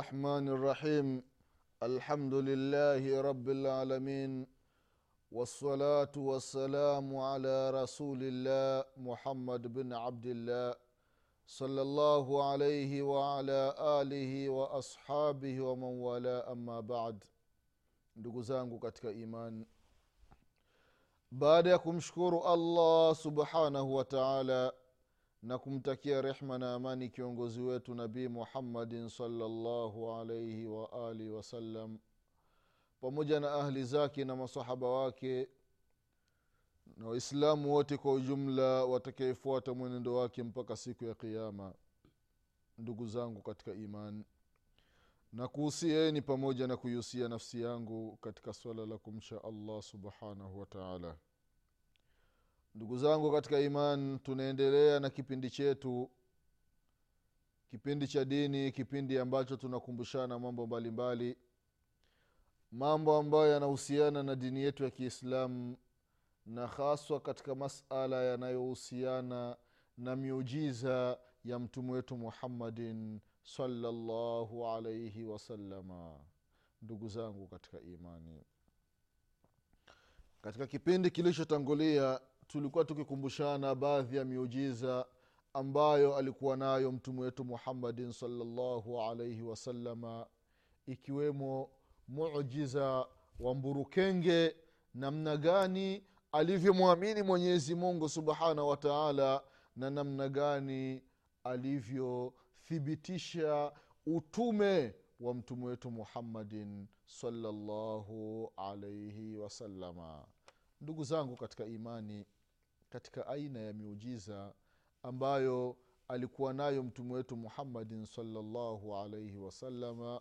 الرحمن الرحيم. الحمد لله رب العالمين. والصلاة والسلام على رسول الله محمد بن عبد الله صلى الله عليه وعلى آله وأصحابه ومن والاه. أما بعد ndugu zangu katika imani baada ya kumshukuru allah subhanahu na kumtakia rehma na amani kiongozi wetu nabii muhammadin salllahu alaihi waalihi wasallam pamoja na ahli zake na masahaba wake na waislamu wote kwa ujumla watakaefuata mwenendo wake mpaka siku ya qiama ndugu zangu katika imani na kuhusieni pamoja na kuihusia nafsi yangu katika swala la kumsha allah subhanahu wa taala ndugu zangu katika iman tunaendelea na kipindi chetu kipindi cha dini kipindi ambacho tunakumbushana mambo mbalimbali mbali. mambo ambayo yanahusiana na dini yetu ya kiislamu na haswa katika masala yanayohusiana na miujiza ya mtume wetu muhammadin salallahu alaihi wasalama ndugu zangu katika imani katika kipindi kilichotangulia tulikuwa tukikumbushana baadhi ya miujiza ambayo alikuwa nayo mtume wetu muhammadin salllahu alaihi wasalama ikiwemo mujiza wa mburukenge namna gani alivyomwamini mwenyezi mungu subhanahu wa taala na namna gani alivyothibitisha utume wa mtume wetu muhammadin salllahu alaihi wasalama ndugu zangu katika imani katika aina ya miujiza ambayo alikuwa nayo mtume wetu muhammadin salllahu alaihi wasalama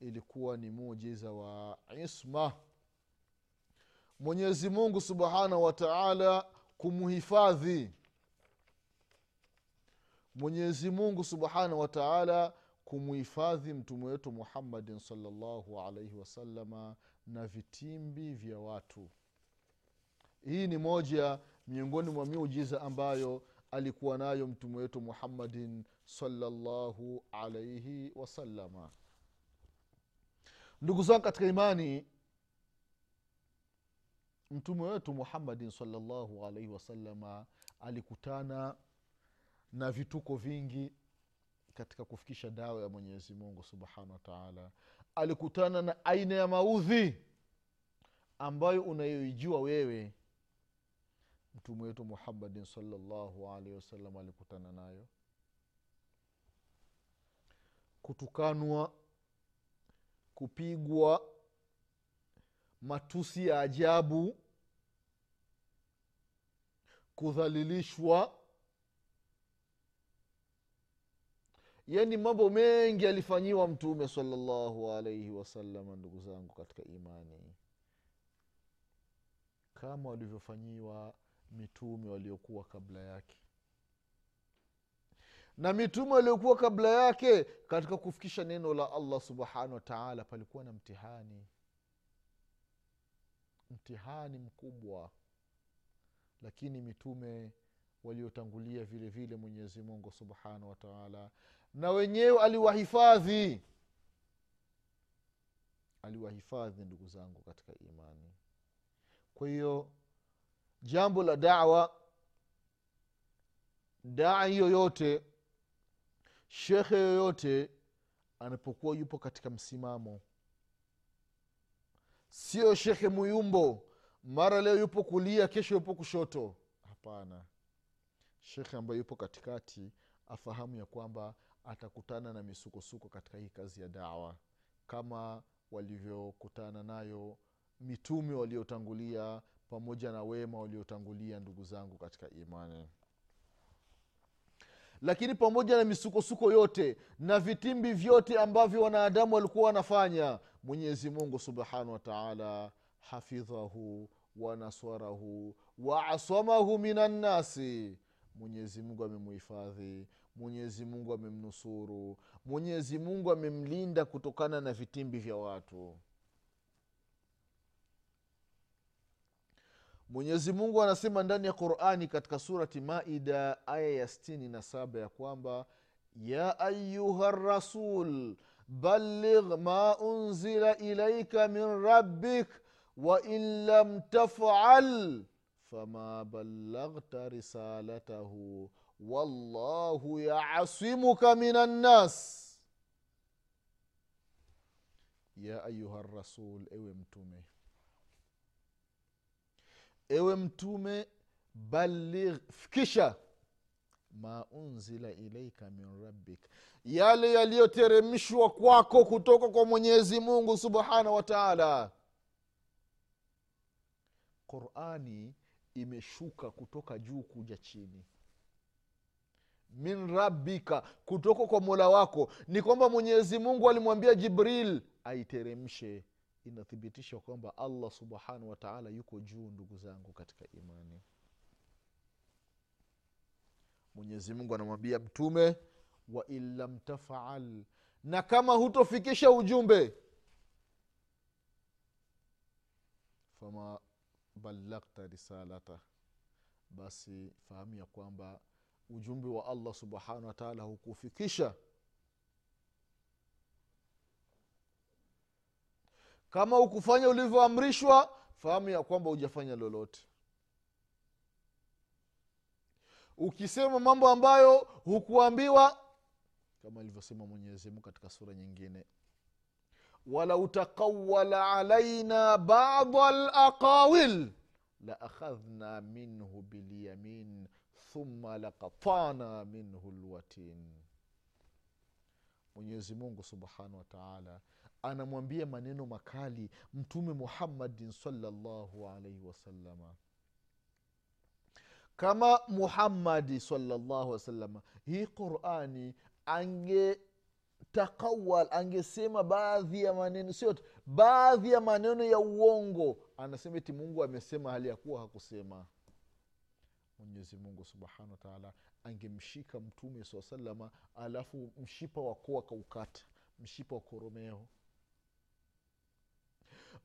ilikuwa ni mujiza wa isma. Mwenyezi mungu subhanahu wa taala kumhifadhi mwenyezi mungu subhanahu wa taala mtume wetu muhammadin salllahu alaihi wasalama na vitimbi vya watu. Hii ni moja miongoni mwa miujiza ambayo alikuwa nayo mtume wetu muhammadin salllahu alaihi wasalama ndugu zangu katika imani mtume wetu muhammadin salllahu alaihi wasalama alikutana na vituko vingi katika kufikisha dawa ya mwenyezi mungu subhanahu wa taala. Alikutana na aina ya maudhi ambayo unayoijua wewe mtume wetu muhammadin salllahu alaihi wasallam alikutana nayo. Kutukanwa kupigwa matusi ya ajabu kudhalilishwa. Yani mambo mengi alifanyiwa mtume salallahu alaihi wasalama ndugu zangu katika imani. Kama walivyofanyiwa mitume waliokuwa kabla yake. Na mitume waliokuwa kabla yake katika kufikisha neno la allah subhanahu wataala palikuwa na mtihani. Mtihani mkubwa. Lakini mitume waliotangulia vile vile mwenyezi mungu subhanahu wataala na wenyewe aliwahifadhi. Aliwahifadhi ndugu zangu katika imani. Kwa hiyo jambo la dawa dai yoyote shekhe yoyote anapokuwa yupo katika msimamo. Sio shekhe muyumbo mara leo yupo kulia kesho yupo kushoto. Hapana. Shekhe ambaye yupo katikati afahamu ya kwamba atakutana na misukosuko katika hii kazi ya dawa. Kama walivyokutana nayo mitume waliotangulia pamoja na wema waliotangulia ndugu zangu katika imani. Lakini pamoja na misukosuko yote na vitimbi vyote ambavyo wanadamu walikuwa wanafanya mwenyezi mungu subhanahu wataala hafidhahu wanaswarahu waasamahu minannasi mwenyezi mungu amemuhifadhi mwenyezi mungu amemnusuru mwenyezi mungu amemlinda kutokana na vitimbi vya watu mwenyezi mungu anasema ndani ya qurani katika surati maida aya ya stini na saba ya kwamba ya ayuha rasul balligh ma unzila ilaika min rabbik wain lam tafal fama ballaghta risalatahu wallahu yasimuka min annas ya ayuha rasul ewe mtume ewe mtume baligh fikisha. Ma unzila ilaika min rabbik. Yale yaliyoteremshwa kwako kutoka kwa mwenyezi mungu subhanahu wa taala. Qurani imeshuka kutoka juu kuja chini. Min rabbika kutoka kwa mola wako. Ni kwamba mwenyezi mungu alimwambia jibril aiteremshe inathibitisha kwamba allah subhanahu wataala yuko juu ndugu zangu katika imani. Mwenyezi mungu anamwambia mtume wa in lam tafal na kama hutofikisha ujumbe fama ballagta risalata basi fahamu ya kwamba ujumbe wa allah subhanahu wataala hukufikisha kama ukufanya ulivyoamrishwa fahamu ya kwamba hujafanya lolote. Ukisema mambo ambayo hukuambiwa kama ilivyosema mwenyezimungu katika sura nyingine walau taqawala alaina bada laqawil laakhadhna minhu bilyamin thumma lakatana minhu lwatin mwenyezi mungu subhanahu wataala anamwambia maneno makali mtume muhammadin salllahu alaihi wasalama kama muhammadi salllahu wasalama hii qurani angetakawal angesema baadhi ya maneno sio baadhi ya maneno ya uongo anasema eti mungu amesema hali ya kuwa hakusema. Mwenyezi mungu subhanahu wataala angemshika mtume saa salama alafu mshipa wako kaukata mshipa wa koromeo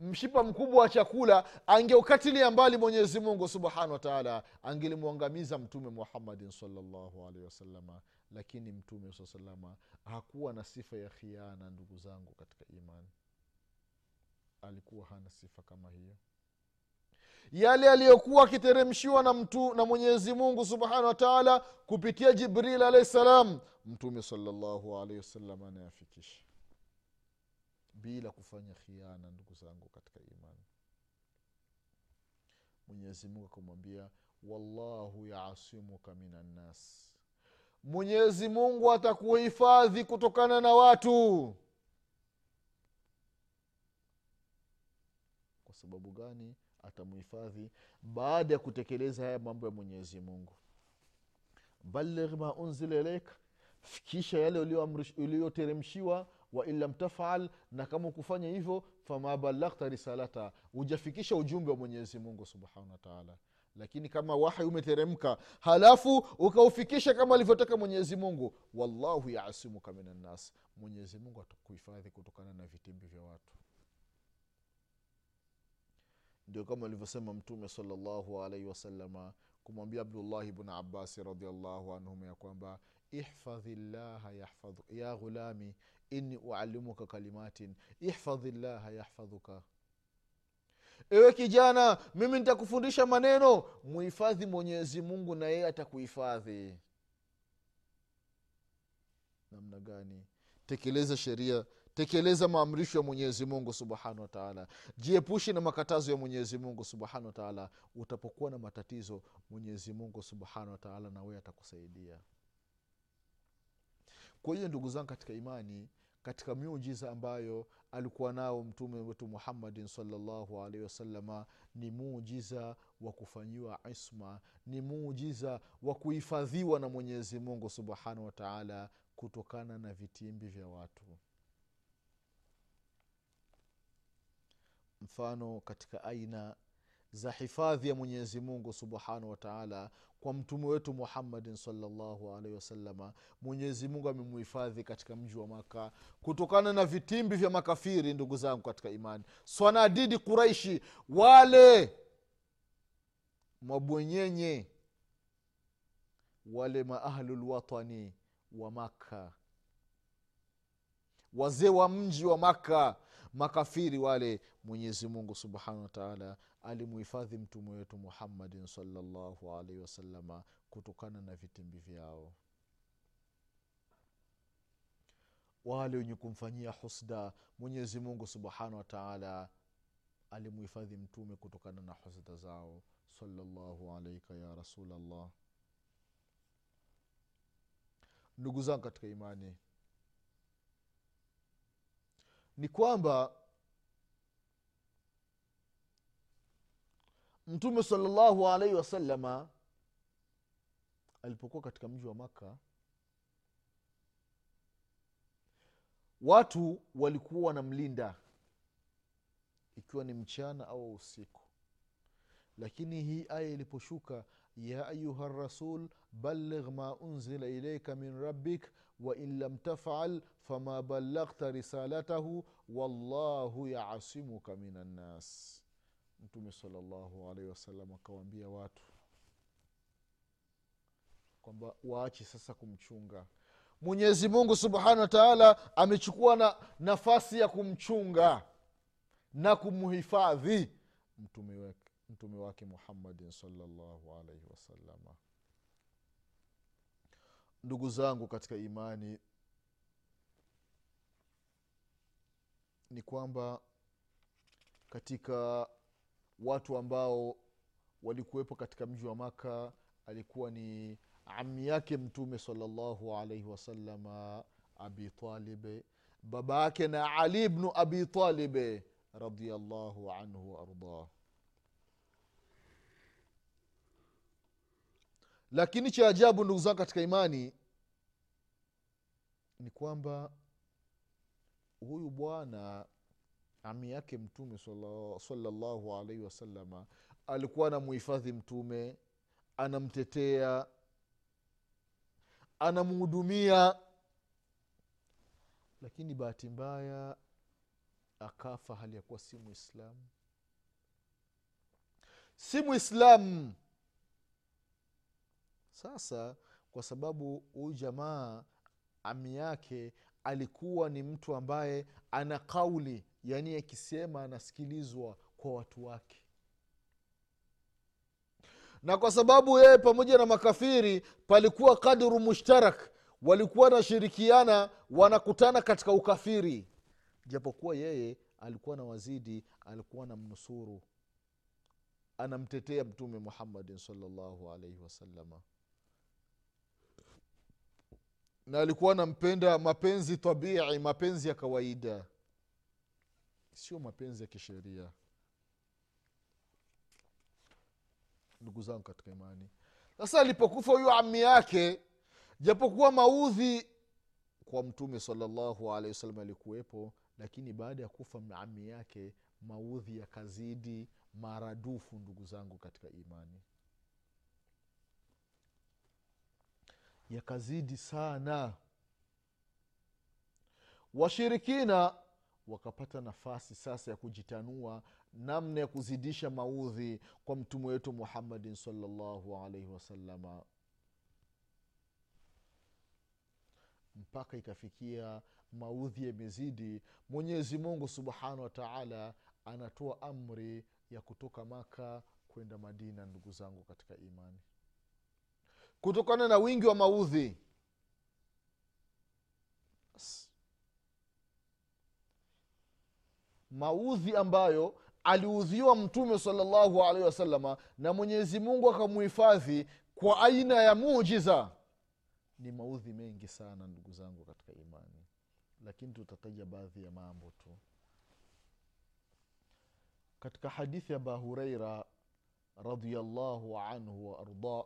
mshipa mkubwa wa chakula angeukatilia mbali mwenyezi mungu subhanahu wataala angelimwangamiza mtume muhammadin salllahu alehi wasalama lakini mtume saa salama hakuwa na sifa ya khiana ndugu zangu katika imani. Alikuwa hana sifa kama hiyo. Yale aliyokuwa akiteremshiwa na mtu na mwenyezi mungu subhanahu wataala kupitia jibril alahi salam mtume salllahu alaihi wasallam anayafikisha bila kufanya khiana ndugu zangu katika imani. Mwenyezi mungu akamwambia wallahu yaasimuka min annas mwenyezi mungu atakuhifadhi kutokana na watu. Kwa sababu gani? Atamhifadhi? baada ya kutekeleza haya mambo ya mwenyezi mungu. Baligh ma unzila ilaika fikisha yale uliyoteremshiwa wain lam tafal na kama ukufanya hivyo fama balaghta risalata. Hujafikisha ujumbe wa mwenyezi mungu subhanahu wataala lakini kama wahi umeteremka halafu ukaufikisha kama alivyotaka mwenyezi mungu wallahu yasimuka min annas mwenyezi mungu atakuhifadhi kutokana na vitimbi vya watu. Ndio kama alivyosema mtume salllahu alaihi wasalama kumwambia abdullahi bnu abasi radiallahu anhuma ya kwamba ihfadhi llaha ya ghulami inni ualimuka kalimatin ihfadhi llaha yahfadhuka ewe kijana mimi nitakufundisha maneno muhifadhi mwenyezi mungu na yeye atakuhifadhi. Namna gani? Tekeleza sheria tekeleza maamrisho ya mwenyezi mungu subhanahu wataala jiepushe na makatazo ya mwenyezi mungu subhanahu wataala utapokuwa na matatizo mwenyezi mungu subhanahu wataala na wewe atakusaidia. Kwa hiyo ndugu zangu katika imani katika miujiza ambayo alikuwa nao mtume wetu muhammadin salllahu alaihi wasalama ni muujiza wa kufanyiwa isma ni muujiza wa kuhifadhiwa na mwenyezi mungu subhanahu wa taala kutokana na vitimbi vya watu. Mfano katika aina za hifadhi ya mwenyezi mungu subhanahu wa taala kwa mtume wetu muhammadin salllahu alaihi wasalama mwenyezi mungu amemuhifadhi katika mji wa maka kutokana na vitimbi vya makafiri ndugu zangu katika imani. Swanadidi quraishi wale mabwenyenye wale maahlulwatani wa makka. Wazee wa mji wa makka makafiri wale mwenyezi mungu subhanahu wataala alimuhifadhi mtume wetu muhammadin salllahu alaihi wasalama kutokana na vitimbi vyao. Wale wenye kumfanyia husda mwenyezi mungu subhanahu wataala alimuhifadhi mtume kutokana na husda zao. Salllahu alaika ya rasulllah ndugu zangu katika imani ni kwamba mtume salllahu alaihi wasalama alipokuwa katika mji wa makka watu walikuwa wanamlinda ikiwa ni mchana au usiku. Lakini hii aya iliposhuka ya ayuha rasul balligh ma unzila ilaika min rabbik wain lam tafal fama balaghta risalatahu wallahu yasimuka min annas mtume salllahu alaihi wasallam akawaambia watu kwamba waache sasa kumchunga. Mwenyezi mungu subhanahu wa taala amechukua na nafasi ya kumchunga na kumhifadhi mtume wake, mtume wake muhammadin salllahu alaihi wasalama ndugu zangu katika imani ni kwamba katika watu ambao walikuwepo katika mji wa maka alikuwa ni ami yake mtume salllahu alaihi wasalama abi talibe baba yake na ali bnu abi talibe radiallahu anhu waardah lakini cha ajabu ndugu zangu katika imani ni kwamba huyu bwana ami yake mtume salallahu alaihi wasalama alikuwa anamuhifadhi mtume anamtetea anamhudumia. Lakini bahati mbaya akafa hali ya kuwa si mwislamu si mwislamu sasa kwa sababu huyu jamaa ami yake alikuwa ni mtu ambaye ana kauli yaani akisema anasikilizwa kwa watu wake. Na kwa sababu yeye pamoja na makafiri palikuwa kadru mushtarak walikuwa wanashirikiana wanakutana katika ukafiri. Japokuwa yeye alikuwa na wazidi alikuwa na mnusuru anamtetea mtume muhammadin salllahu alaihi wasalama na alikuwa anampenda mapenzi tabii mapenzi ya kawaida sio mapenzi ya kisheria. Ndugu zangu katika imani. Sasa alipokufa huyo ami yake japokuwa maudhi kwa mtume salallahu alehi wasalam alikuwepo lakini baada ya kufa ami yake maudhi yakazidi maradufu ndugu zangu katika imani. Yakazidi sana. Washirikina wakapata nafasi sasa ya kujitanua namna ya kuzidisha maudhi kwa mtume wetu muhammadin salllahu alaihi wasalama mpaka ikafikia maudhi yamezidi mwenyezi mungu subhanahu wataala anatoa amri ya kutoka maka kwenda madina ndugu zangu katika imani. Kutokana na wingi wa maudhi maudhi ambayo aliudhiwa mtume salallahu alaihi wasalama na mwenyezi mungu akamuhifadhi kwa aina ya mujiza ni maudhi mengi sana ndugu zangu katika imani. Lakini tutataja baadhi ya mambo tu. Katika hadithi ya aba hureira radiallahu anhu waardah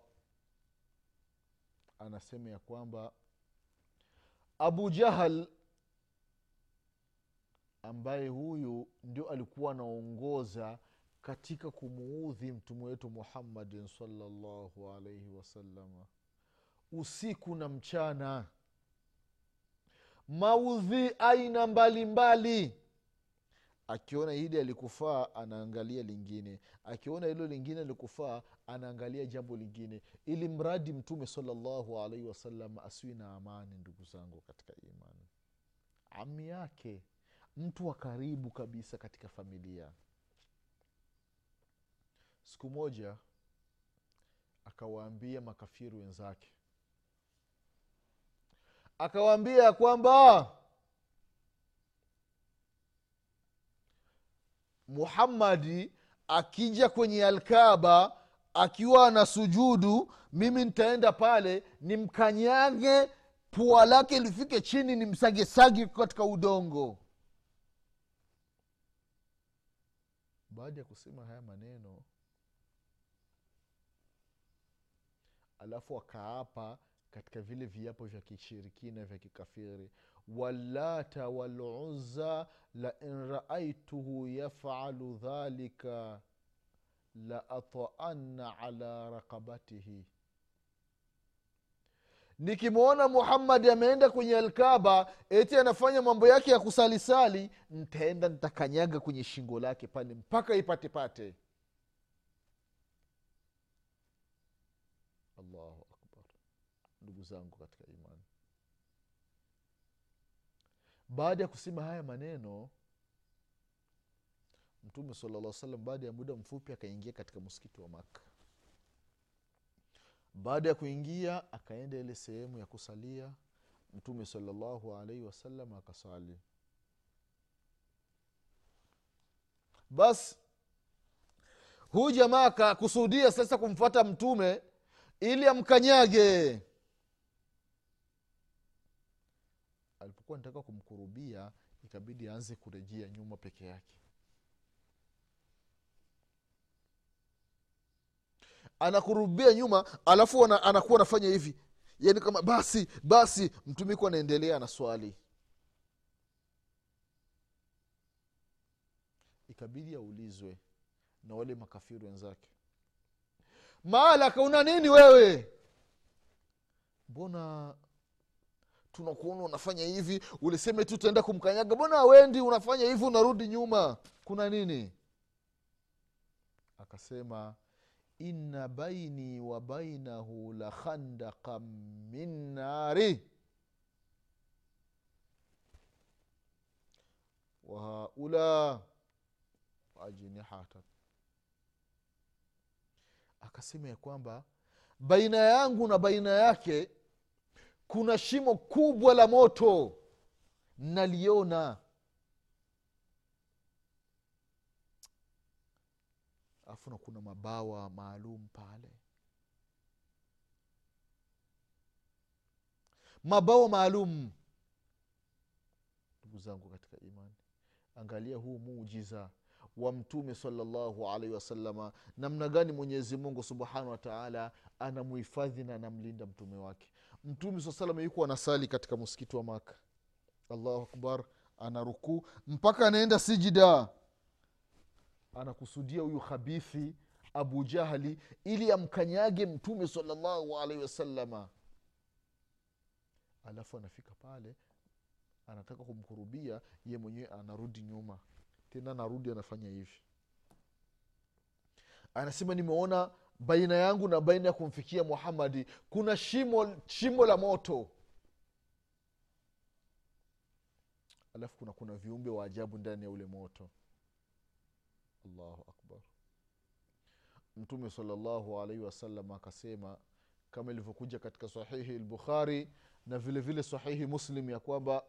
anasema ya kwamba abu jahal ambaye huyu ndio alikuwa anaongoza katika kumuudhi mtume wetu muhammadin salllahu alaihi wasalama usiku na mchana. Maudhi aina mbalimbali. Mbali. akiona hili alikufaa anaangalia lingine. Akiona hilo lingine alikufaa anaangalia jambo lingine. Ili mradi mtume salllahu alaihi wasallam asiwi na amani ndugu zangu katika imani. Ami yake mtu wa karibu kabisa katika familia. Siku moja akawaambia makafiri wenzake. Akawaambia ya kwamba muhammadi akija kwenye alkaba akiwa ana sujudu mimi nitaenda pale nimkanyage pua lake lifike chini nimsagesage katika udongo baada ya kusema haya maneno alafu akaapa katika vile viapo vya kishirikina vya kikafiri wallata waluzza lain raaituhu yafalu dhalika la ataanna ala raqabatihi nikimwona muhammadi ameenda kwenye alkaba eti anafanya mambo yake ya kusalisali ntaenda ntakanyaga kwenye shingo lake pale mpaka ipatepate allahu akbar. Ndugu zangu katika imani. Baada ya kusema haya maneno mtume sala salam baada ya muda mfupi akaingia katika msikiti wa maka baada ya kuingia akaenda ile sehemu ya kusalia mtume salallahu alaihi wasallam akasali. Basi huyu jamaa akakusudia sasa kumfata mtume ili amkanyage. Alipokuwa nataka kumkurubia ikabidi aanze kurejea nyuma peke yake anakurubia nyuma alafu ana, anakuwa anafanya hivi. Yani kama basi basi mtumiko anaendelea na swali. Ikabidi aulizwe na wale makafiri wenzake. Maalaka una nini wewe? Mbona tunakuona unafanya hivi uliseme tu utaenda kumkanyaga. Mbona awendi unafanya hivi unarudi nyuma. Kuna nini? Akasema inna baini wa bainahu la khandaqan min nari. Wahaula ajnihatan akasema ya kwamba baina yangu na baina yake kuna shimo kubwa la moto naliona alafu na kuna mabawa maalum pale. Mabawa maalum ndugu zangu katika imani angalia huu muujiza wa mtume salallahu alaihi wasalama namna gani mwenyezi mungu subhanahu wa taala anamuhifadhi na anamlinda mtume wake. Mtume saa salama yuko anasali katika msikiti wa maka allahu akbar ana rukuu mpaka anaenda sijida anakusudia huyu khabithi abu jahli ili amkanyage mtume salllahu alaihi wasalama alafu anafika pale anataka kumkurubia ye mwenyewe anarudi nyuma. Tena anarudi anafanya hivi. Anasema nimeona baina yangu na baina ya kumfikia muhamadi kuna shimo shimo la moto. Alafu kuna kuna viumbe wa ajabu ndani ya ule moto allahu akbar. Mtume salllahu alaihi wasallam akasema kama ilivyokuja katika sahihi lbukhari na vile vile sahihi muslim ya kwamba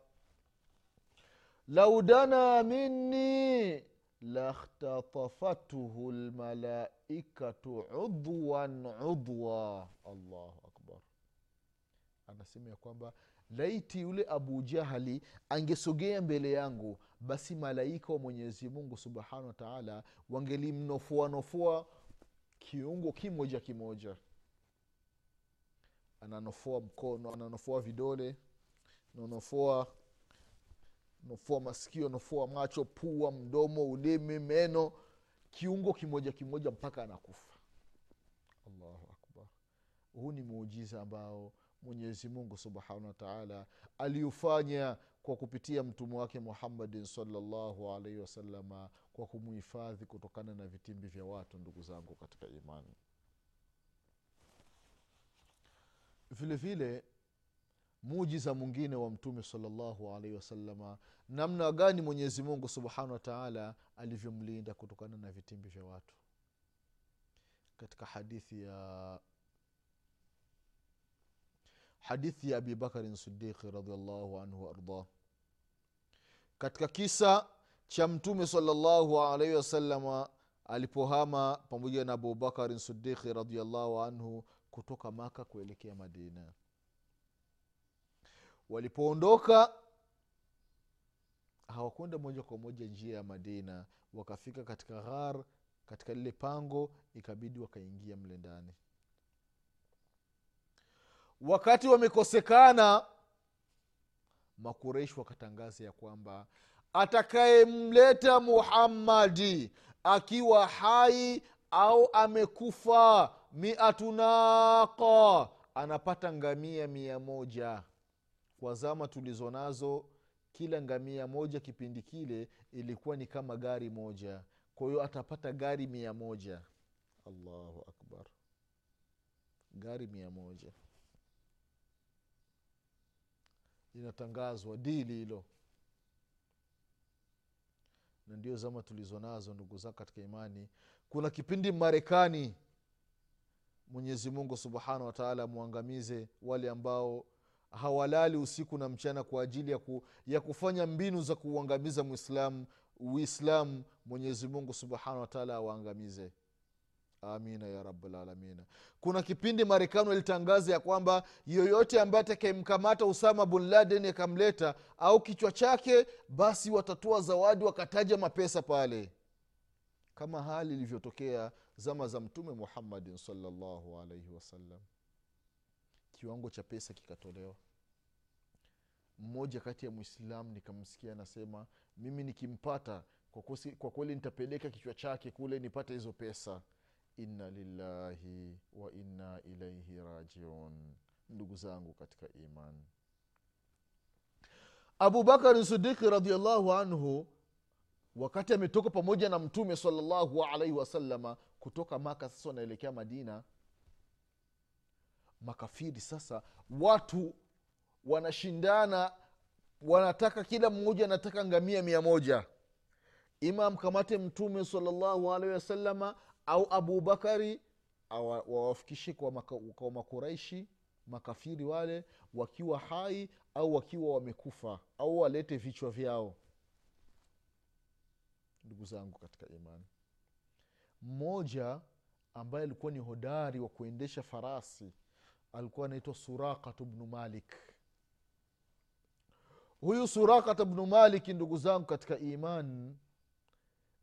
lau dana minni lakhtatafathu lmalaikatu udwan udwa. Allahu akbar. Anasema ya kwamba laiti yule abu jahali angesogea mbele yangu basi malaika wa mwenyezi mungu subhanahu wataala wangelimnofuanofua kiungo kimoja kimoja. Ananofoa mkono ananofoa vidole nanofoa nofoa masikio nofoa macho pua mdomo ulimi meno kiungo kimoja kimoja mpaka anakufa. Allahu akbar. Huu ni muujiza ambao mwenyezi mungu subhanahu wataala aliufanya kwa kupitia mtume wake muhammadin salllahu alaihi wasalama kwa kumuhifadhi kutokana na vitimbi vya watu ndugu zangu katika imani. Vile vile mujiza mwingine wa mtume salllahu alaihi wasalama namna gani mwenyezi mungu subhanahu wataala alivyomlinda kutokana na vitimbi vya watu. Katika hadithi ya hadithi ya abibakarin sidiqi radiallahu anhu waardah katika kisa cha mtume salllahu alaihi wasalama alipohama pamoja na abubakarin sidiki radiallahu anhu kutoka maka kuelekea madina. Walipoondoka hawakwenda moja kwa moja njia ya madina. Wakafika katika ghar katika lile pango ikabidi wakaingia mle ndani. Wakati wamekosekana makureishi wakatangaza ya kwamba atakayemleta muhammadi akiwa hai au amekufa miatu naqa anapata ngamia mia moja. Kwa zama tulizo nazo kila ngamia moja kipindi kile ilikuwa ni kama gari moja. Kwa hiyo atapata gari mia moja. Allahu akbar. Gari mia moja linatangazwa dili hilo. Na ndio zama tulizo nazo ndugu zako katika imani. Kuna kipindi marekani mwenyezi mungu subhanahu wataala amwangamize wale ambao hawalali usiku na mchana kwa ajili ya, ku, ya kufanya mbinu za kuuangamiza muislamu uislamu mwenyezi mungu subhanahu wataala awaangamize amina ya rabalalamina kuna kipindi marekani walitangaza ya kwamba yoyote ambaye atakayemkamata usama bin laden akamleta au kichwa chake basi watatoa zawadi wakataja mapesa pale. Kama hali ilivyotokea zama za mtume muhammadin salllahu alaihi wasallam kiwango cha pesa kikatolewa. Mmoja kati ya mwislamu nikamsikia anasema mimi nikimpata kwa kweli nitapeleka kichwa chake kule nipate hizo pesa inna lillahi wa inna ilaihi rajiun. Ndugu zangu katika imani abubakari sidiki radiallahu anhu wakati ametoka pamoja na mtume salallahu alaihi wasalama kutoka maka sasa wanaelekea madina. Makafiri sasa watu wanashindana wanataka kila mmoja anataka ngamia mia moja. Ima amkamate mtume salallahu alaihi wasalama au abubakari wawafikishe kwa, makuraishi makafiri wale wakiwa hai au wakiwa wamekufa au walete vichwa vyao. Ndugu zangu katika imani mmoja ambaye alikuwa ni hodari wa kuendesha farasi alikuwa anaitwa surakatu bnu malik. Huyu surakat bnu maliki ndugu zangu katika imani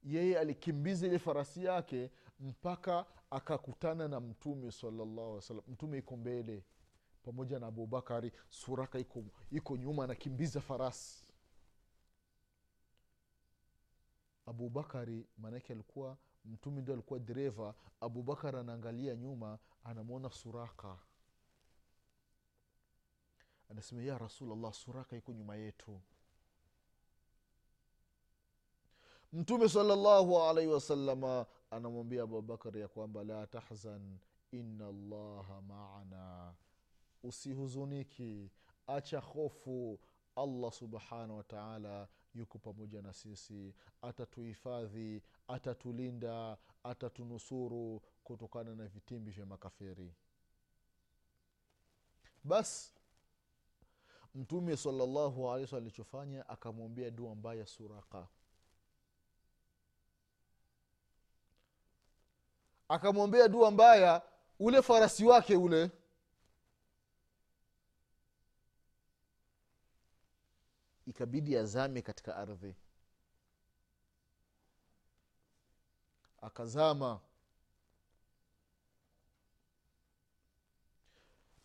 yeye alikimbiza ile farasi yake mpaka akakutana na mtume salallahu salam mtume iko mbele pamoja na abubakari suraka iko, iko nyuma anakimbiza farasi. Abubakari maanake alikuwa mtume ndio alikuwa dereva. Abubakar anaangalia nyuma anamwona suraka. Anasema ya rasulllah suraka iko nyuma yetu. Mtume salallahu alaihi wasalama anamwambia abubakar ya kwamba la tahzan ina llaha maana. Usihuzuniki acha hofu. Allah subhanahu wataala yuko pamoja na sisi atatuhifadhi atatulinda atatunusuru kutokana na vitimbi vya makafiri. Basi mtume salallahu alehi alichofanya akamwambia dua mbaya suraka akamwombea dua mbaya ule farasi wake ule. Ikabidi azame katika ardhi. Akazama.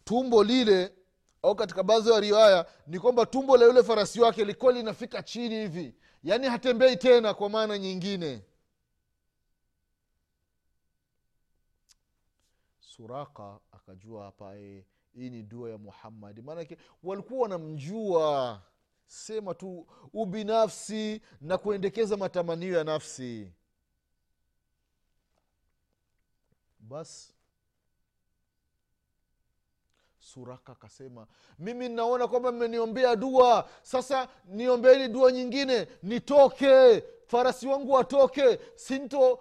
Tumbo lile au katika baadhi ya riwaya ni kwamba tumbo la yule farasi wake likuwa linafika chini hivi. Yaani hatembei tena kwa maana nyingine suraka akajua hapa e, hii ni dua ya muhammadi maanake walikuwa wanamjua sema tu ubinafsi na kuendekeza matamanio ya nafsi. Basi suraka akasema mimi naona kwamba mmeniombea dua. Sasa niombeeni dua nyingine nitoke. Farasi wangu watoke sinto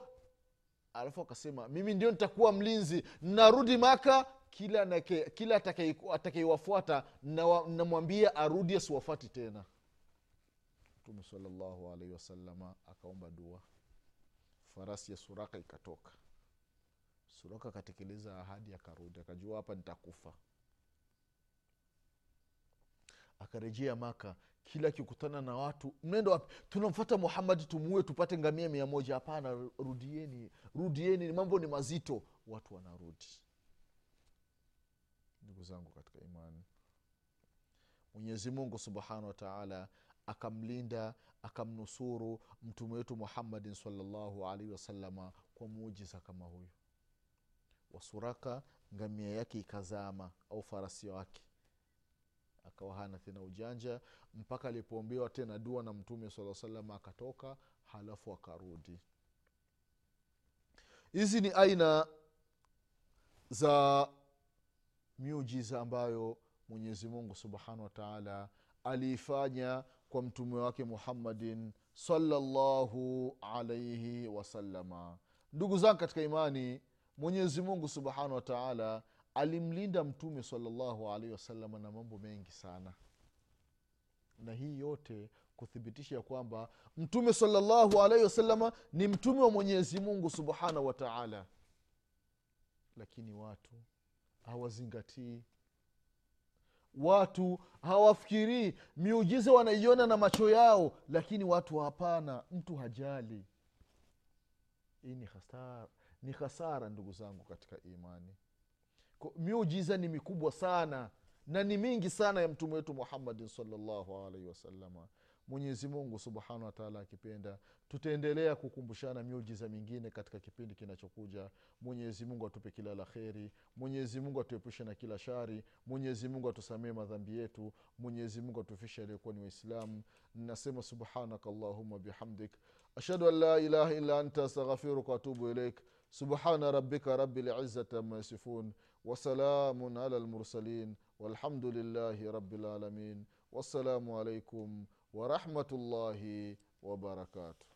alafu akasema mimi ndio nitakuwa mlinzi narudi maka kila nake, kila atakaiwafuata namwambia arudi asiwafati tena. Mtume salallahu alaihi wasalama akaomba dua. Farasi ya suraka ikatoka. Suraka akatekeleza ahadi akarudi akajua hapa nitakufa akarejea maka kila akikutana na watu mnendo wapi? Tunamfata muhamadi tumuue tupate ngamia mia moja. Hapana rudieni rudieni mambo ni mazito. Watu wanarudi. Ndugu zangu katika imani mwenyezi mungu subhanahu wataala akamlinda akamnusuru mtume wetu muhammadin salllahu alaihi wasalama kwa muujiza kama huyu. Wasuraka ngamia yake ikazama au farasi wake akawa hana tena ujanja mpaka alipoombewa tena dua na mtume saa salama akatoka halafu akarudi. Hizi ni aina za miujiza ambayo mwenyezi mungu subhanahu wataala aliifanya kwa mtume wake muhammadin salallahu alaihi wasalama ndugu zangu katika imani mwenyezi mungu subhanahu wataala alimlinda mtume salallahu alaihi wasalama na mambo mengi sana. Na hii yote kuthibitisha ya kwamba mtume salallahu alaihi wasalama ni mtume wa mwenyezi mungu subhanahu wataala lakini watu hawazingatii. Watu hawafikirii miujiza wanaiona na macho yao lakini watu hapana mtu hajali. Hii ni hasara, ni hasara ndugu zangu katika imani miujiza ni mikubwa sana na ni mingi sana ya mtume wetu muhammadin salllahu alaihi wasalama mwenyezi subhanahu wataala akipenda tutaendelea kukumbushana miujiza mingine katika kipindi kinachokuja. Mwenyezi atupe kila la kheri mwenyezi atuepushe na kila shari mwenyezi mungu atusamee madhambi yetu mwenyezi atufishe aliyokuwa ni waislamu. Nasema subhanaka allahuma bihamdik ashhadu an la ilaha illa anta astaghfiruka waatubu ilaik subhana rabika rabi lizati ama وسلام على المرسلين والحمد لله رب العالمين والسلام عليكم ورحمة الله وبركاته.